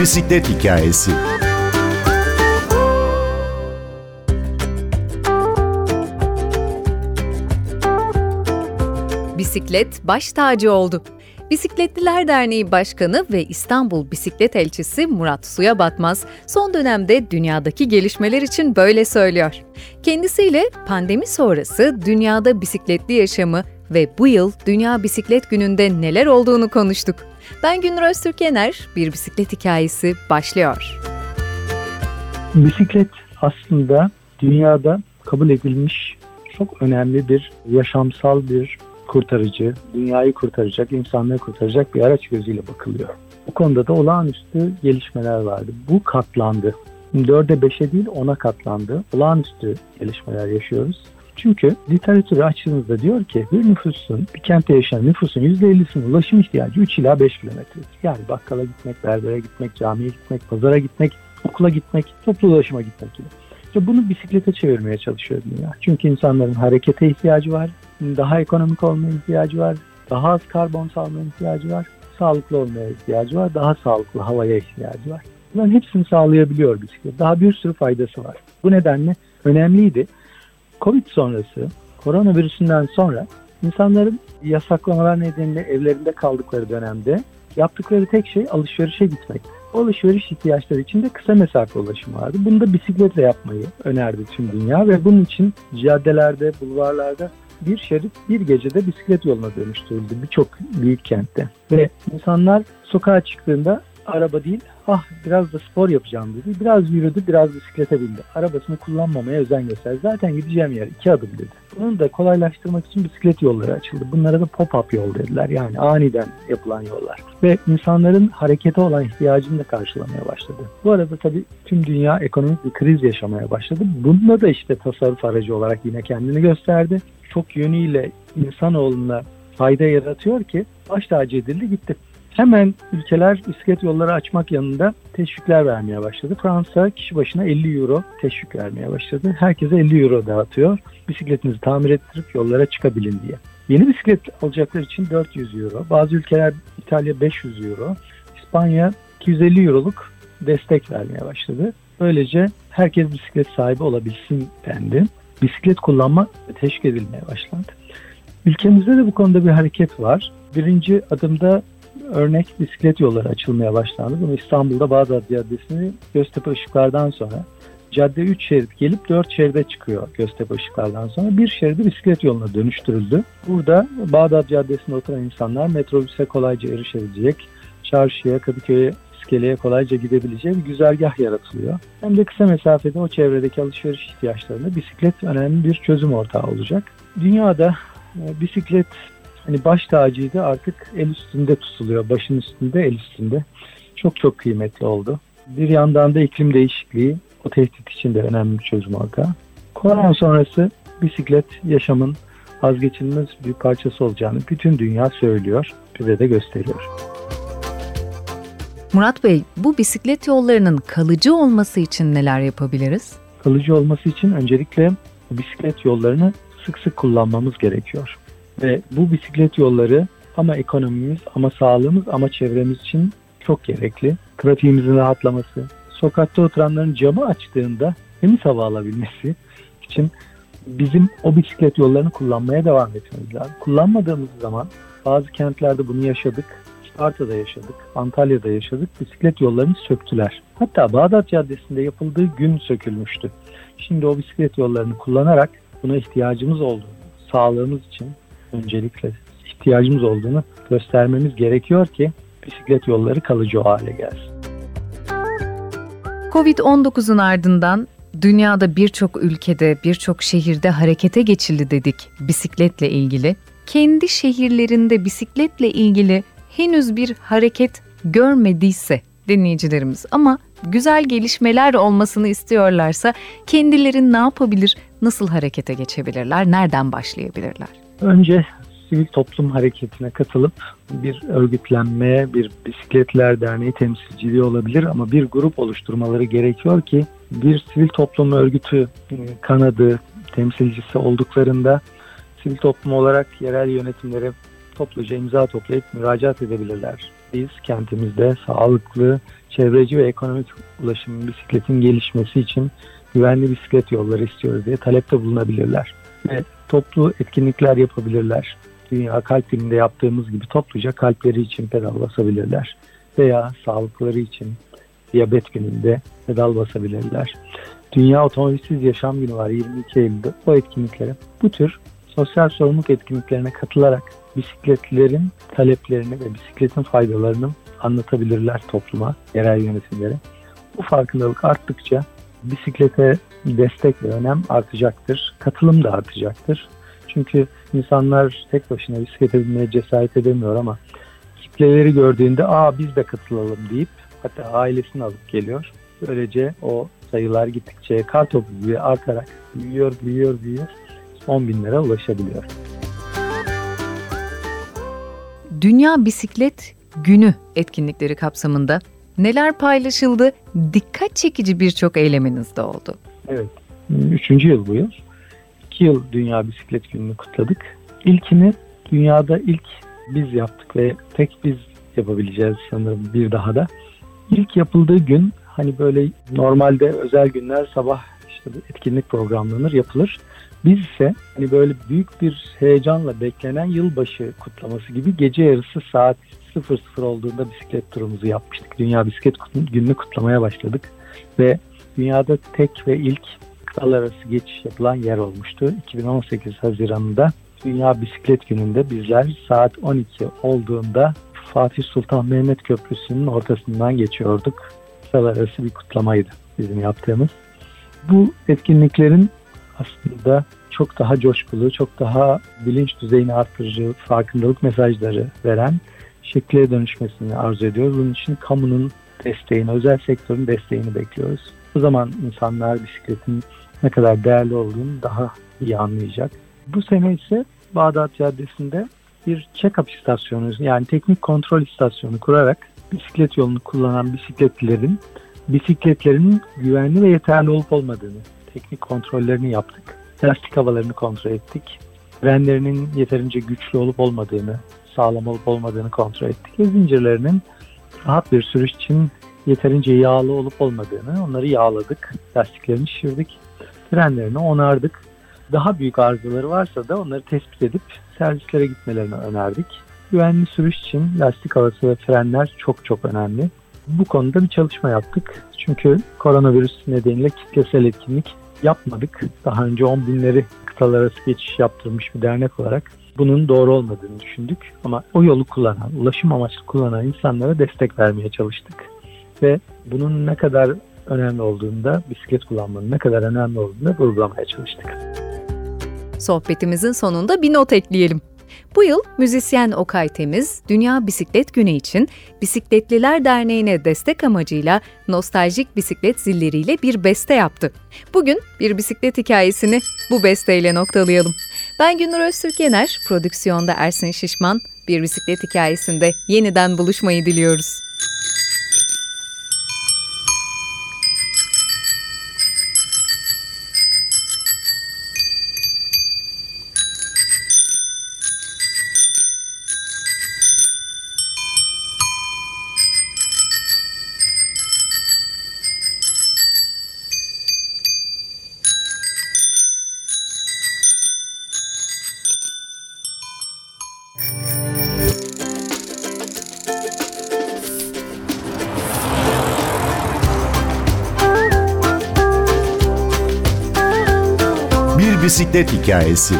bisiklet hikayesi. Bisiklet baş tacı oldu. Bisikletliler Derneği Başkanı ve İstanbul Bisiklet Elçisi Murat Suya Batmaz son dönemde dünyadaki gelişmeler için böyle söylüyor. Kendisiyle pandemi sonrası dünyada bisikletli yaşamı ve bu yıl Dünya Bisiklet Günü'nde neler olduğunu konuştuk. Ben Günür Öztürk Yener, bir bisiklet hikayesi başlıyor. Bisiklet aslında dünyada kabul edilmiş çok önemli bir yaşamsal bir kurtarıcı, dünyayı kurtaracak, insanlığı kurtaracak bir araç gözüyle bakılıyor. Bu konuda da olağanüstü gelişmeler vardı. Bu katlandı. 4'e 5'e değil 10'a katlandı. Olağanüstü gelişmeler yaşıyoruz. Çünkü literatürü açtığınızda diyor ki bir nüfusun, bir kentte yaşayan nüfusun %50'sinin ulaşım ihtiyacı 3 ila 5 kilometredir. Yani bakkala gitmek, berbere gitmek, camiye gitmek, pazara gitmek, okula gitmek, toplu ulaşıma gitmek gibi. İşte bunu bisiklete çevirmeye çalışıyor dünya. Çünkü insanların harekete ihtiyacı var, daha ekonomik olmaya ihtiyacı var, daha az karbon salmaya ihtiyacı var, sağlıklı olmaya ihtiyacı var, daha sağlıklı havaya ihtiyacı var. Bunların hepsini sağlayabiliyor bisiklet. Daha bir sürü faydası var. Bu nedenle önemliydi. Covid sonrası, koronavirüsünden sonra insanların yasaklamalar nedeniyle evlerinde kaldıkları dönemde yaptıkları tek şey alışverişe gitmek. O alışveriş ihtiyaçları için de kısa mesafe ulaşım vardı. Bunu da bisikletle yapmayı önerdi tüm dünya ve bunun için caddelerde, bulvarlarda bir şerit bir gecede bisiklet yoluna dönüştürüldü birçok büyük kentte. Ve insanlar sokağa çıktığında araba değil ah biraz da spor yapacağım dedi. Biraz yürüdü biraz bisiklete bindi. Arabasını kullanmamaya özen gösterdi. Zaten gideceğim yer iki adım dedi. Bunu da kolaylaştırmak için bisiklet yolları açıldı. Bunlara da pop-up yol dediler. Yani aniden yapılan yollar. Ve insanların harekete olan ihtiyacını da karşılamaya başladı. Bu arada tabii tüm dünya ekonomik bir kriz yaşamaya başladı. Bunda da işte tasarruf aracı olarak yine kendini gösterdi. Çok yönüyle insanoğluna fayda yaratıyor ki baş tacı edildi gitti. Hemen ülkeler bisiklet yolları açmak yanında teşvikler vermeye başladı. Fransa kişi başına 50 euro teşvik vermeye başladı. Herkese 50 euro dağıtıyor. Bisikletinizi tamir ettirip yollara çıkabilin diye. Yeni bisiklet alacaklar için 400 euro. Bazı ülkeler İtalya 500 euro. İspanya 250 euroluk destek vermeye başladı. Böylece herkes bisiklet sahibi olabilsin dendi. Bisiklet kullanma teşvik edilmeye başlandı. Ülkemizde de bu konuda bir hareket var. Birinci adımda örnek bisiklet yolları açılmaya başlandı. Bunu İstanbul'da Bağdat Caddesi'ni Göztepe ışıklardan sonra cadde 3 şerit gelip 4 şeride çıkıyor Göztepe ışıklardan sonra. Bir şeridi bisiklet yoluna dönüştürüldü. Burada Bağdat Caddesi'nde oturan insanlar metrobüse kolayca erişebilecek, çarşıya, Kadıköy'e, iskeleye kolayca gidebileceği bir güzergah yaratılıyor. Hem de kısa mesafede o çevredeki alışveriş ihtiyaçlarında bisiklet önemli bir çözüm ortağı olacak. Dünyada e, bisiklet hani baş tacıydı artık el üstünde tutuluyor. Başın üstünde, el üstünde. Çok çok kıymetli oldu. Bir yandan da iklim değişikliği o tehdit için de önemli bir çözüm ortağı. Korona sonrası bisiklet yaşamın vazgeçilmez bir parçası olacağını bütün dünya söylüyor, bize de gösteriyor. Murat Bey, bu bisiklet yollarının kalıcı olması için neler yapabiliriz? Kalıcı olması için öncelikle bisiklet yollarını sık sık kullanmamız gerekiyor. Ve bu bisiklet yolları ama ekonomimiz ama sağlığımız ama çevremiz için çok gerekli. Trafiğimizin rahatlaması, sokakta oturanların camı açtığında temiz hava alabilmesi için bizim o bisiklet yollarını kullanmaya devam etmemiz lazım. Kullanmadığımız zaman bazı kentlerde bunu yaşadık. Isparta'da yaşadık, Antalya'da yaşadık. Bisiklet yollarını söktüler. Hatta Bağdat Caddesi'nde yapıldığı gün sökülmüştü. Şimdi o bisiklet yollarını kullanarak buna ihtiyacımız olduğunu, sağlığımız için öncelikle ihtiyacımız olduğunu göstermemiz gerekiyor ki bisiklet yolları kalıcı hale gelsin. Covid-19'un ardından dünyada birçok ülkede, birçok şehirde harekete geçildi dedik bisikletle ilgili. Kendi şehirlerinde bisikletle ilgili henüz bir hareket görmediyse dinleyicilerimiz ama güzel gelişmeler olmasını istiyorlarsa kendileri ne yapabilir, nasıl harekete geçebilirler, nereden başlayabilirler? Önce sivil toplum hareketine katılıp bir örgütlenmeye, bir bisikletler derneği temsilciliği olabilir ama bir grup oluşturmaları gerekiyor ki bir sivil toplum örgütü e, kanadı temsilcisi olduklarında sivil toplum olarak yerel yönetimlere topluca imza toplayıp müracaat edebilirler. Biz kentimizde sağlıklı, çevreci ve ekonomik ulaşım bisikletin gelişmesi için güvenli bisiklet yolları istiyoruz diye talepte bulunabilirler. Ve toplu etkinlikler yapabilirler. Dünya Kalp Günü'nde yaptığımız gibi topluca kalpleri için pedal basabilirler. Veya sağlıkları için diyabet gününde pedal basabilirler. Dünya Otomobilsiz Yaşam Günü var 22 Eylül'de. O etkinliklere bu tür sosyal sorumluluk etkinliklerine katılarak bisikletlerin taleplerini ve bisikletin faydalarını anlatabilirler topluma, yerel yönetimlere. Bu farkındalık arttıkça bisiklete destek ve önem artacaktır. Katılım da artacaktır. Çünkü insanlar tek başına bisiklete binmeye cesaret edemiyor ama kitleleri gördüğünde aa biz de katılalım deyip hatta ailesini alıp geliyor. Böylece o sayılar gittikçe kar topu gibi artarak büyüyor, büyüyor, büyüyor. 10 binlere ulaşabiliyor. Dünya Bisiklet Günü etkinlikleri kapsamında neler paylaşıldı? Dikkat çekici birçok eyleminiz de oldu. Evet. Üçüncü yıl bu yıl. İki yıl Dünya Bisiklet Günü'nü kutladık. İlkini dünyada ilk biz yaptık ve tek biz yapabileceğiz sanırım bir daha da. İlk yapıldığı gün hani böyle normalde özel günler sabah işte etkinlik programlanır yapılır. Biz ise hani böyle büyük bir heyecanla beklenen yılbaşı kutlaması gibi gece yarısı saat 00 olduğunda bisiklet turumuzu yapmıştık. Dünya Bisiklet Günü'nü kutlamaya başladık ve dünyada tek ve ilk kıtalar arası geçiş yapılan yer olmuştu. 2018 Haziran'da Dünya Bisiklet Günü'nde bizler saat 12 olduğunda Fatih Sultan Mehmet Köprüsü'nün ortasından geçiyorduk. Kıtalar arası bir kutlamaydı bizim yaptığımız. Bu etkinliklerin aslında çok daha coşkulu, çok daha bilinç düzeyini arttırıcı, farkındalık mesajları veren şekle dönüşmesini arzu ediyoruz. Bunun için kamunun desteğini, özel sektörün desteğini bekliyoruz. O zaman insanlar bisikletin ne kadar değerli olduğunu daha iyi anlayacak. Bu sene ise Bağdat Caddesi'nde bir check-up istasyonu yani teknik kontrol istasyonu kurarak bisiklet yolunu kullanan bisikletlilerin bisikletlerinin güvenli ve yeterli olup olmadığını teknik kontrollerini yaptık. Lastik havalarını kontrol ettik. Frenlerinin yeterince güçlü olup olmadığını, sağlam olup olmadığını kontrol ettik. Ve zincirlerinin rahat bir sürüş için yeterince yağlı olup olmadığını onları yağladık. Lastiklerini şişirdik. Frenlerini onardık. Daha büyük arızaları varsa da onları tespit edip servislere gitmelerini önerdik. Güvenli sürüş için lastik havası ve frenler çok çok önemli. Bu konuda bir çalışma yaptık. Çünkü koronavirüs nedeniyle kitlesel etkinlik yapmadık. Daha önce 10 binleri kıtalar arası geçiş yaptırmış bir dernek olarak bunun doğru olmadığını düşündük. Ama o yolu kullanan, ulaşım amaçlı kullanan insanlara destek vermeye çalıştık. Ve bunun ne kadar önemli olduğunda, bisiklet kullanmanın ne kadar önemli olduğunu vurgulamaya çalıştık. Sohbetimizin sonunda bir not ekleyelim. Bu yıl müzisyen Okay Temiz, Dünya Bisiklet Günü için Bisikletliler Derneği'ne destek amacıyla nostaljik bisiklet zilleriyle bir beste yaptı. Bugün bir bisiklet hikayesini bu besteyle noktalayalım. Ben Günür Öztürk Yener, prodüksiyonda Ersin Şişman, bir bisiklet hikayesinde yeniden buluşmayı diliyoruz. Bisiklet hikayesi.